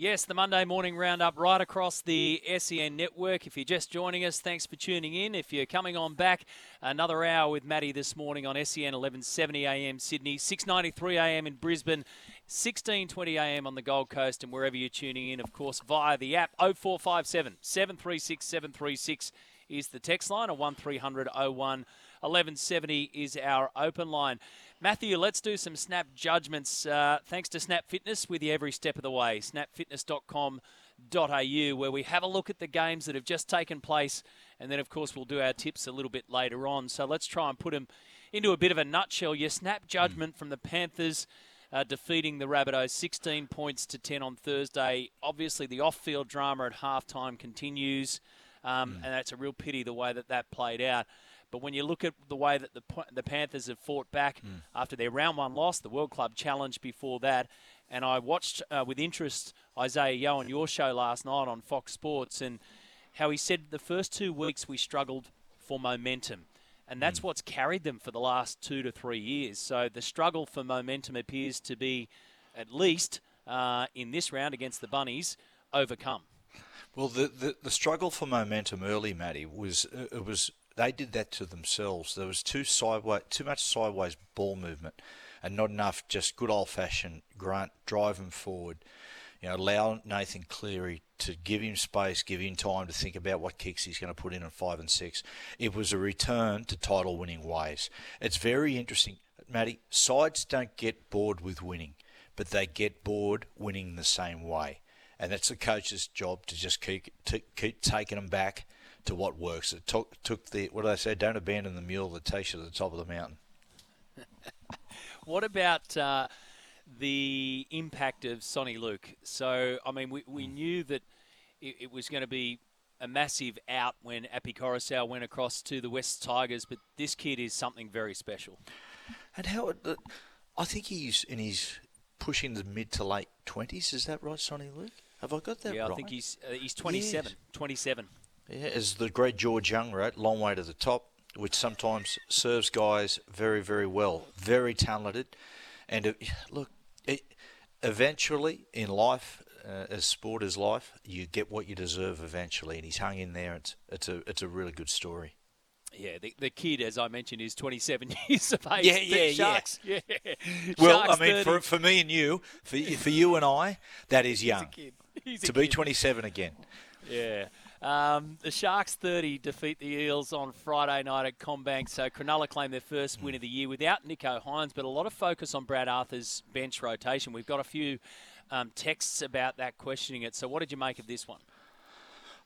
Yes, the Monday morning roundup right across the SEN network. If you're just joining us, thanks for tuning in. If you're coming on back, another hour with Maddie this morning on SEN 1170 AM Sydney, 693 AM in Brisbane, 1620 AM on the Gold Coast, and wherever you're tuning in, of course, via the app 0457 736 736 is the text line, or 1300 01 1170 is our open line. Matthew, let's do some snap judgments. Uh, thanks to Snap Fitness with you every step of the way. Snapfitness.com.au, where we have a look at the games that have just taken place. And then, of course, we'll do our tips a little bit later on. So let's try and put them into a bit of a nutshell. Your snap judgment from the Panthers. Uh, defeating the Rabbitohs 16 points to 10 on Thursday. Obviously, the off field drama at halftime continues, um, and that's a real pity the way that that played out. But when you look at the way that the the Panthers have fought back mm. after their round one loss, the World Club Challenge before that, and I watched uh, with interest Isaiah Yeo on your show last night on Fox Sports, and how he said the first two weeks we struggled for momentum. And that's mm. what's carried them for the last two to three years. So the struggle for momentum appears to be, at least uh, in this round against the Bunnies, overcome. Well, the, the, the struggle for momentum early, Matty, was uh, it was they did that to themselves. There was too sideways, too much sideways ball movement, and not enough just good old fashioned grunt, drive him forward. You know, allow Nathan Cleary to give him space, give him time to think about what kicks he's going to put in on five and six. It was a return to title winning ways. It's very interesting, Matty. Sides don't get bored with winning, but they get bored winning the same way. And that's the coach's job to just keep, to keep taking them back to what works. It took, took the, what did I say, don't abandon the mule that takes you to the top of the mountain. what about uh, the impact of Soni Luke? So, I mean, we, we mm. knew that it, it was going to be a massive out when Api Koroisau went across to the West Tigers, but this kid is something very special. And how, I think he's in his pushing the mid to late 20s. Is that right, Soni Luke? Have I got that yeah, right? Yeah, I think he's uh, he's 27. Yes. 27. Yeah, as the great George Young wrote, long way to the top, which sometimes serves guys very, very well. Very talented. And it, look, it, eventually in life, uh, as sport is life, you get what you deserve eventually. And he's hung in there. It's, it's, a, it's a really good story. Yeah, the, the kid, as I mentioned, is 27 years of age. Yeah, yeah, Sharks, yeah. yeah. Well, Sharks I mean, for, for me and you, for, for you and I, that is young. to be 27 again. Yeah. Um, the Sharks 30 defeat the Eels on Friday night at CommBank. So Cronulla claim their first win of the year without Nicho Hynes, but a lot of focus on Brad Arthur's bench rotation. We've got a few um, texts about that questioning it. So what did you make of this one?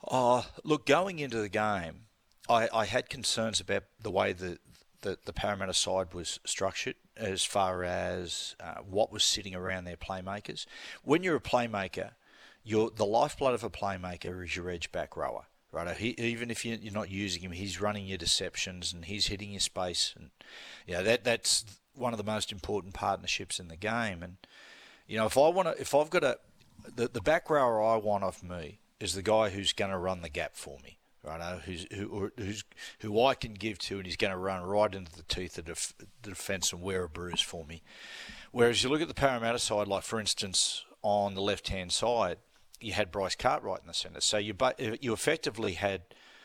Oh, look, going into the game, I, I had concerns about the way the, the, the Parramatta side was structured as far as uh, what was sitting around their playmakers. When you're a playmaker – your the lifeblood of a playmaker is your edge back rower. Right, he, even if you're not using him, he's running your deceptions and he's hitting your space, and yeah, that that's one of the most important partnerships in the game. And you know, if I want to, if I've got a, the the back rower I want off me is the guy who's going to run the gap for me, right? Uh, who's who, who's who I can give to, and he's going to run right into the teeth of the defence and wear a bruise for me. Whereas you look at the Parramatta side, like for instance on the left hand side, you had Bryce Cartwright in the centre. So you you effectively had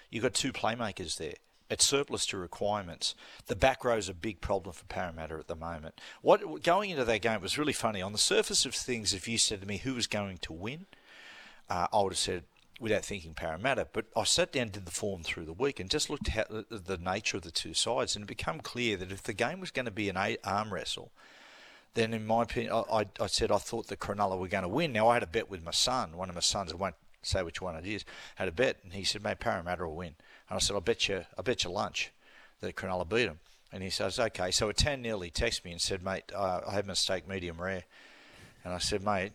you got two playmakers there. It's surplus to requirements. The back row is a big problem for Parramatta at the moment. What going into that game was really funny. On the surface of things, if you said to me who was going to win, uh, I would have said without thinking Parramatta. But I sat down, did the form through the week, and just looked at the nature of the two sides, and it became clear that if the game was going to be an arm wrestle, then in my opinion, I, I, said I thought the Cronulla were going to win. Now I had a bet with my son, one of my sons. I won't say which one it is. Had a bet, and he said, "Mate, Parramatta will win." And I said, "I bet you, I bet you lunch that Cronulla beat them." And he says, "Okay." So at ten nil, he texted me and said, "Mate, uh, I have a steak medium rare." And I said, "Mate,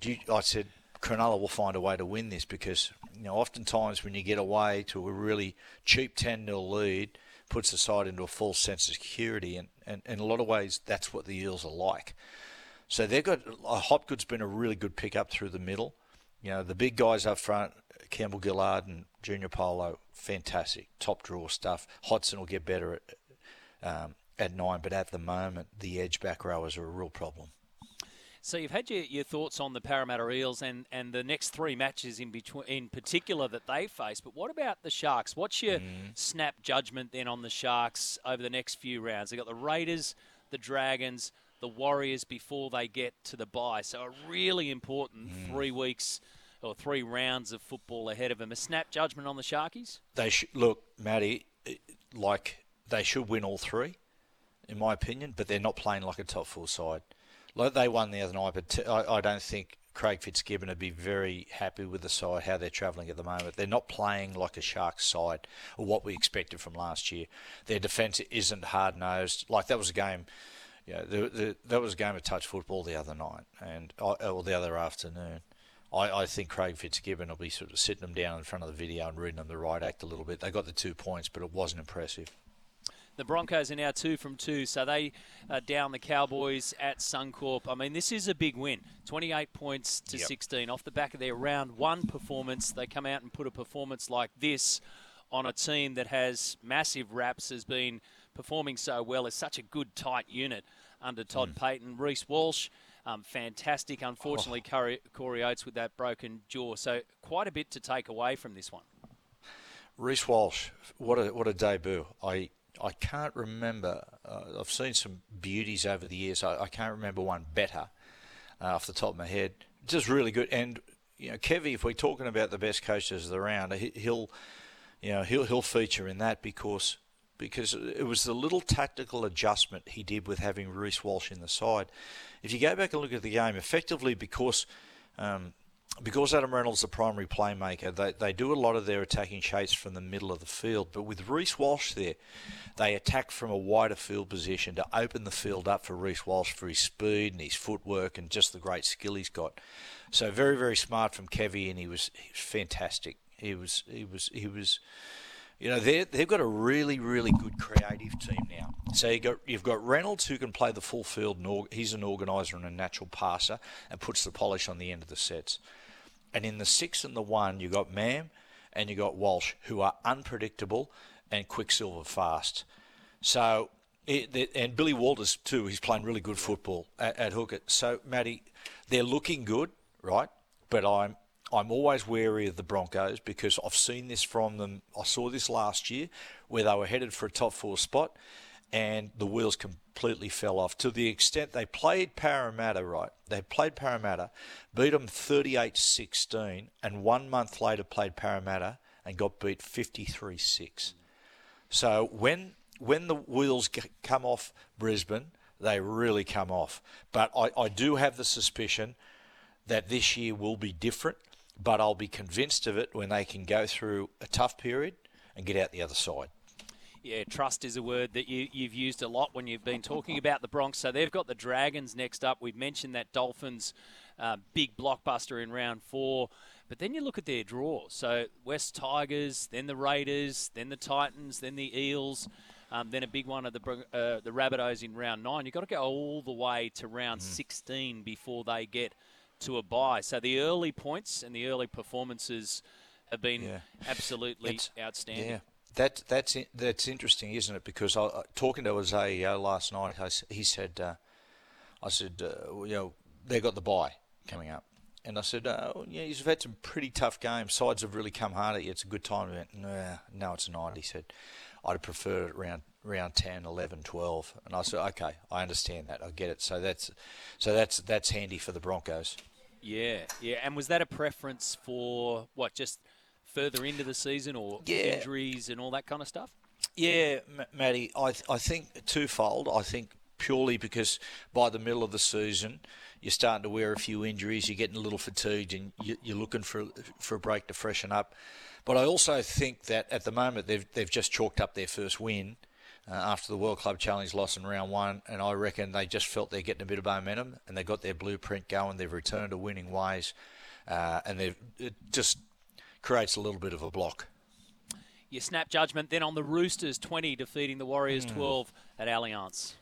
do you, I said." Cronulla will find a way to win this because you know oftentimes when you get away to a really cheap 10 0 lead, puts the side into a false sense of security, and, and, and in a lot of ways that's what the Eels are like. So they've got uh, Hopgood's been a really good pickup through the middle. You know the big guys up front, Campbell Gillard and Junior Paulo, fantastic, top draw stuff. Hodgson will get better at um, at nine, but at the moment the edge back rowers are a real problem. So you've had your, your thoughts on the Parramatta Eels and, and the next three matches in between, in particular that they face. But what about the Sharks? What's your mm. snap judgment then on the Sharks over the next few rounds? They got the Raiders, the Dragons, the Warriors before they get to the bye. So a really important mm. three weeks or three rounds of football ahead of them. A snap judgment on the Sharkies? They should look, Matty, like they should win all three, in my opinion. But they're not playing like a top four side. Like they won the other night, but I, I don't think Craig Fitzgibbon would be very happy with the side, how they're travelling at the moment. They're not playing like a Sharks side or what we expected from last year. Their defence isn't hard nosed. Like that was a game, yeah, the, the, that was a game of touch football the other night and uh, or the other afternoon. I, I think Craig Fitzgibbon will be sort of sitting them down in front of the video and reading them the right act a little bit. They got the two points, but it wasn't impressive. The Broncos are now two from two, so they are down the Cowboys at Suncorp. I mean, this is a big win 28 points to yep. 16 off the back of their round one performance. They come out and put a performance like this on a team that has massive raps, has been performing so well, is such a good, tight unit under Todd mm. Payten. Reece Walsh. Um, fantastic. Unfortunately, oh. Corey, Corey Oates with that broken jaw. So quite a bit to take away from this one. Reece Walsh, what a what a debut! I I can't remember. Uh, I've seen some beauties over the years. I, I can't remember one better uh, off the top of my head. Just really good. And you know, Kevy, if we're talking about the best coaches of the round, he, he'll you know he'll he'll feature in that because because it was the little tactical adjustment he did with having Reece Walsh in the side. If you go back and look at the game, effectively because um, because Adam Reynolds is the primary playmaker, they, they do a lot of their attacking chase from the middle of the field. But with Reece Walsh there, they attack from a wider field position to open the field up for Reece Walsh for his speed and his footwork and just the great skill he's got. So very very smart from Kevy, and he was he was fantastic. He was he was he was. You know, they they've got a really, really good creative team now. So you got you've got Reynolds who can play the full field. And he's an organizer and a natural passer, and puts the polish on the end of the sets. And in the six and the one, you got Mam and you got Walsh, who are unpredictable and Quicksilver fast. So, and Billy Walters too. He's playing really good football at, at hooker. So, Matty, they're looking good, right? But I'm I'm always wary of the Broncos because I've seen this from them. I saw this last year where they were headed for a top four spot and the wheels completely fell off to the extent they played Parramatta, right? They played Parramatta, beat them 38 16, and one month later played Parramatta and got beat 53 6. So when when the wheels come off Brisbane, they really come off. But I, I do have the suspicion that this year will be different, but I'll be convinced of it when they can go through a tough period and get out the other side yeah, trust is a word that you, you've used a lot when you've been talking about the Bronx. So they've got the Dragons next up. We've mentioned that Dolphins uh, big blockbuster in round four. But then you look at their draw. So West Tigers, then the Raiders, then the Titans, then the Eels, um, then a big one of the uh, the Rabbitohs in round nine. You've got to go all the way to round mm. 16 before they get to a buy. So the early points and the early performances have been yeah. absolutely it's, outstanding. Yeah. That that's that's interesting, isn't it? Because I, talking to Isaiah last night, I, he said, uh, I said, uh, you know, they got the buy coming up, and I said, uh, yeah, you've had some pretty tough games. Sides have really come hard at you. It's a good time. He nah, no, it's not. He said, I'd prefer it around round 10, 11, 12. And I said, okay, I understand that. I get it. So that's so that's that's handy for the Broncos. Yeah, yeah. And was that a preference for what? Just further into the season or yeah. injuries and all that kind of stuff? Yeah, Matty, I, th- I think twofold. I think purely because by the middle of the season, you're starting to wear a few injuries, you're getting a little fatigued, and you're looking for for a break to freshen up. But I also think that at the moment they've they've just chalked up their first win uh, after the World Club Challenge loss in round one, and I reckon they just felt they're getting a bit of momentum and they got their blueprint going. They've returned to winning ways uh, and it just creates a little bit of a block. Your snap judgment then on the Roosters 20 defeating the Warriors Hmm. 12 at Allianz.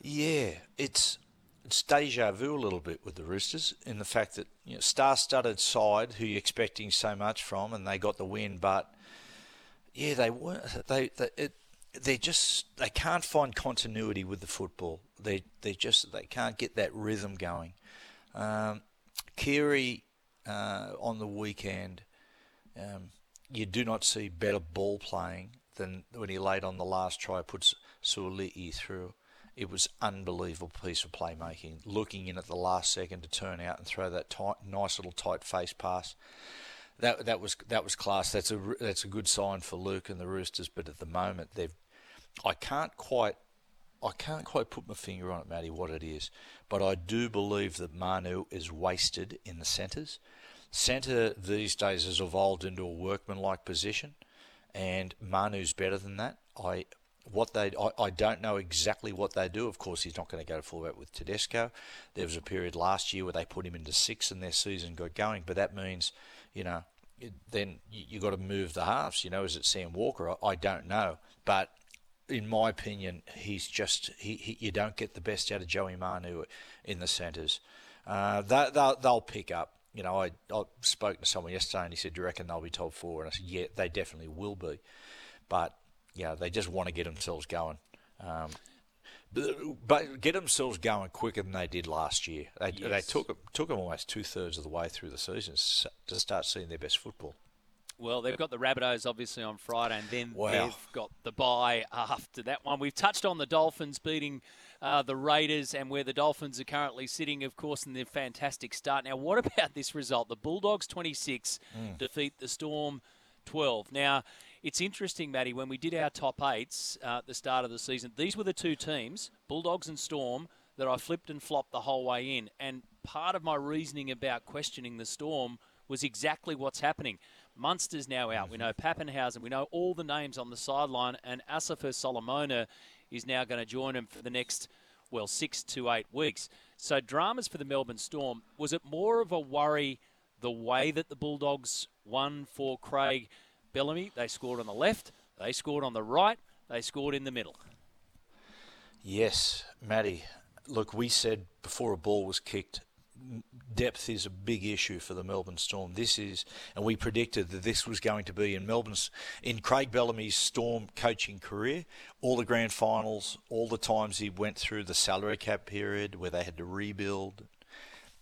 Yeah, it's it's deja vu a little bit with the Roosters in the fact that you know, star-studded side who you're expecting so much from, and they got the win, but yeah, they weren't. They they it, they just they can't find continuity with the football. They they just they can't get that rhythm going. Um, Keary uh, on the weekend, um, you do not see better ball playing than when he laid on the last try, puts Suaalii through. It was unbelievable piece of playmaking. Looking in at the last second to turn out and throw that tight, nice little tight face pass. That that was that was class. That's a that's a good sign for Luke and the Roosters. But at the moment, they've I can't quite I can't quite put my finger on it, Matty, what it is. But I do believe that Manu is wasted in the centres. Centre these days has evolved into a workman-like position, and Manu's better than that. I what they I, I don't know exactly what they do. Of course, he's not going to go to fullback with Tedesco. There was a period last year where they put him into six and their season got going, but that means you know then you, you got to move the halves. You know, is it Sam Walker? I, I don't know, but in my opinion, he's just he, he, you don't get the best out of Joey Manu in the centres. Uh, they, they'll, they'll pick up. You know, I, I spoke to someone yesterday and he said, "Do you reckon they'll be top four? And I said, "Yeah, they definitely will be." But yeah, they just want to get themselves going. Um, but, get themselves going quicker than they did last year. They, they took took them almost two thirds of the way through the season to start seeing their best football. Well, they've got the Rabbitohs obviously on Friday, and then Wow. they've got the bye after that one. We've touched on the Dolphins beating uh, the Raiders, and where the Dolphins are currently sitting, of course, in their fantastic start. Now, what about this result? The Bulldogs 26 defeat the Storm 12. Now, it's interesting, Matty, when we did our top eights uh, at the start of the season, these were the two teams, Bulldogs and Storm, that I flipped and flopped the whole way in. And part of my reasoning about questioning the Storm was exactly what's happening. Munster's now out. We know Papenhuyzen. We know all the names on the sideline, and Asofa Solomona is now going to join him for the next, well, six to eight weeks. So dramas for the Melbourne Storm. Was it more of a worry the way that the Bulldogs won for Craig Bellamy? They scored on the left. They scored on the right. They scored in the middle. Yes, Matty. Look, we said before a ball was kicked, depth is a big issue for the Melbourne Storm. This is, and we predicted that this was going to be in Melbourne's, in Craig Bellamy's Storm coaching career, all the grand finals, all the times he went through the salary cap period where they had to rebuild.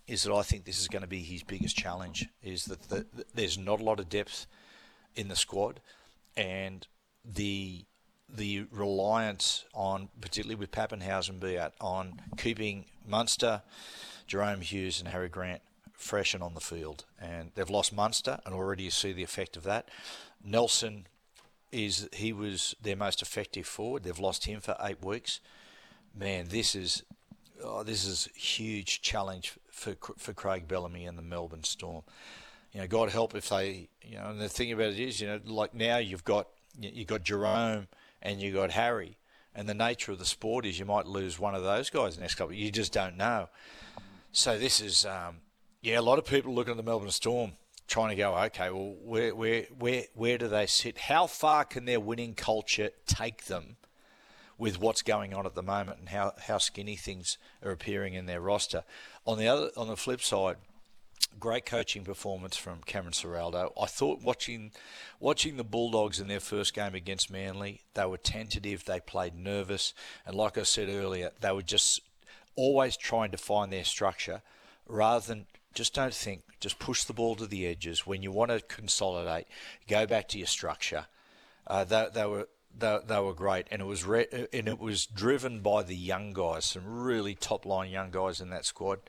Is that I think this is going to be his biggest challenge? Is that the, there's not a lot of depth in the squad, and the the reliance on, particularly with Papenhuyzen out, on keeping Munster, Jahrome Hughes, and Harry Grant fresh and on the field. And they've lost Munster, and already you see the effect of that. Nelson is he was their most effective forward. They've lost him for eight weeks. Man, this is oh, this is huge challenge for for Craig Bellamy and the Melbourne Storm. You know, God help if they, you know, and the thing about it is, you know, like now you've got you've got Jahrome and you've got Harry, and the nature of the sport is you might lose one of those guys the next couple. You just don't know. So this is, um, yeah, a lot of people looking at the Melbourne Storm trying to go, okay, well, where where where where do they sit? How far can their winning culture take them? with what's going on at the moment and how, how skinny things are appearing in their roster. On the other on the flip side, great coaching performance from Cameron Ciraldo. I thought watching watching the Bulldogs in their first game against Manly, they were tentative, they played nervous, and like I said earlier, they were just always trying to find their structure rather than just don't think, just push the ball to the edges. When you want to consolidate, go back to your structure. Uh, they, they were they, they were great, and it was re- and it was driven by the young guys, some really top line young guys in that squad.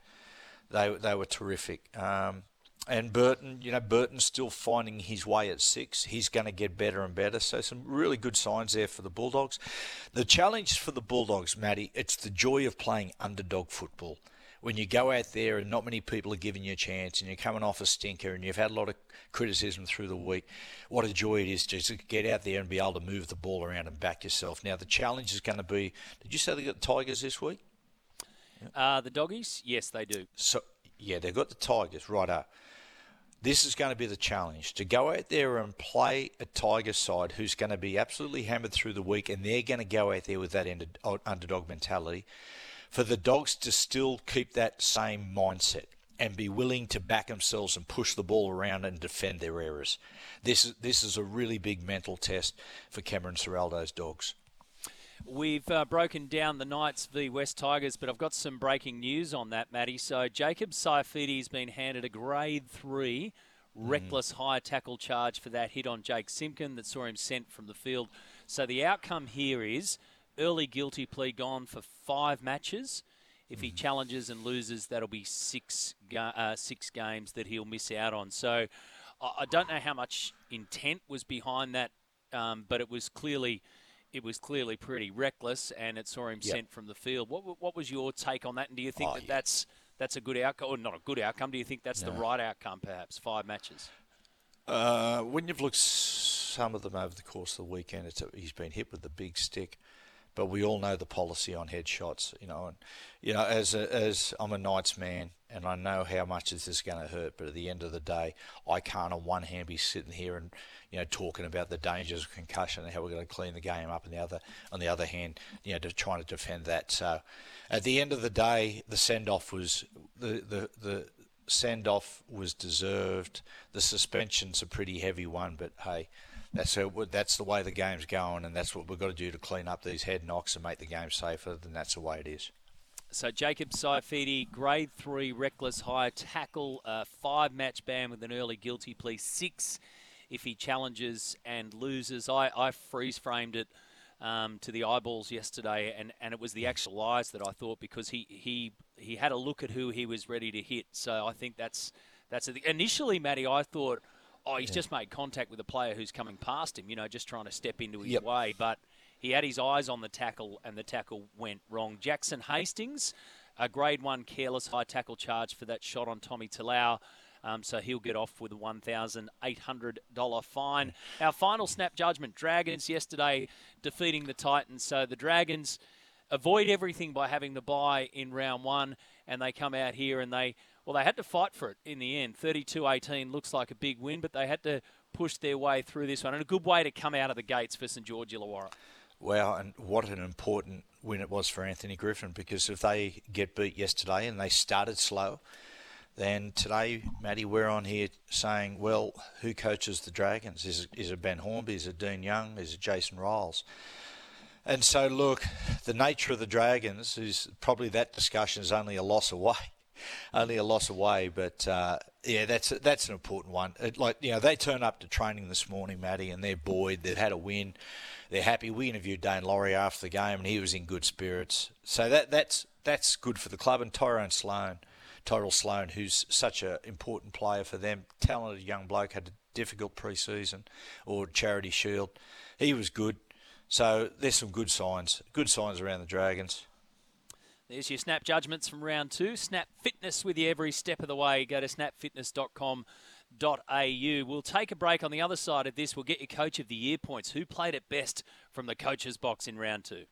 They they were terrific. Um, and Burton, you know, Burton's still finding his way at six. He's going to get better and better. So some really good signs there for the Bulldogs. The challenge for the Bulldogs, Matty, it's the joy of playing underdog football. When you go out there and not many people are giving you a chance, and you're coming off a stinker, and you've had a lot of criticism through the week, what a joy it is to get out there and be able to move the ball around and back yourself. Now the challenge is going to be. Did you say they got the Tigers this week? Uh, the doggies, yes, they do. So Yeah, they've got the Tigers right up. This is going to be the challenge to go out there and play a Tiger side who's going to be absolutely hammered through the week, and they're going to go out there with that underdog mentality. For the dogs to still keep that same mindset and be willing to back themselves and push the ball around and defend their errors. This is this is a really big mental test for Cameron Ciraldo's dogs. We've uh, broken down the Knights v West Tigers, but I've got some breaking news on that, Matty. So Jacob Saifiti's been handed a grade three mm. reckless high tackle charge for that hit on Jake Simpkin that saw him sent from the field. So the outcome here is early guilty plea gone for five matches. If he mm. challenges and loses, that'll be six uh, six games that he'll miss out on. So I don't know how much intent was behind that, um, but it was clearly it was clearly pretty reckless, and it saw him yep. sent from the field. What what was your take on that? And do you think oh, that yeah. that's that's a good outcome, or not a good outcome? Do you think that's no. the right outcome? Perhaps five matches. Uh, when you've looked some of them over the course of the weekend, a, he's been hit with the big stick but we all know the policy on headshots, you know. And you know, as a, as I'm a Knights man, and I know how much this is going to hurt. But at the end of the day, I can't on one hand be sitting here and you know talking about the dangers of concussion and how we're going to clean the game up, and the other on the other hand, you know, trying to defend that. So at the end of the day, the send off was the the the send off was deserved. The suspension's a pretty heavy one, but hey, that's how, that's the way the game's going, and that's what we've got to do to clean up these head knocks and make the game safer. Then that's the way it is. So Jacob Saifiti, grade three reckless high tackle, uh, five match ban with an early guilty plea, six if he challenges and loses. I, I freeze framed it um, to the eyeballs yesterday, and, and it was the actual eyes that I thought because he, he he had a look at who he was ready to hit. So I think that's that's a, initially, Matty. I thought oh, he's yeah. just made contact with a player who's coming past him, you know, just trying to step into his yep. way. But he had his eyes on the tackle, and the tackle went wrong. Jackson Hastings, a grade one careless high tackle charge for that shot on Tommy Talau. Um, so he'll get off with a $1,800 fine. Our final snap judgment Dragons yesterday defeating the Titans. So the Dragons avoid everything by having the bye in round one, and they come out here and they well, they had to fight for it in the end. 32 18 looks like a big win, but they had to push their way through this one. And a good way to come out of the gates for St George Illawarra. Wow, and what an important win it was for Anthony Griffin because if they get beat yesterday and they started slow, then today, Matty, we're on here saying, well, who coaches the Dragons? Is it, is it Ben Hornby? Is it Dean Young? Is it Jason Ryles? And so, look, the nature of the Dragons is probably that discussion is only a loss away only a loss away. But uh, yeah, that's that's an important one. It, like you know, they turn up to training this morning, Matty, and they're buoyed. They've had a win. They're happy. We interviewed Dane Laurie after the game, and he was in good spirits. So that that's that's good for the club. And Tyrone Sloan, Tyrell Sloan, who's such an important player for them, talented young bloke, had a difficult pre-season or charity shield. He was good. So there's some good signs, good signs around the Dragons. There's your snap judgments from round two. Snap Fitness with you every step of the way. Go to snapfitness.com.au. We'll take a break on the other side of this. We'll get your Coach of the Year points. Who played it best from the coach's box in round two?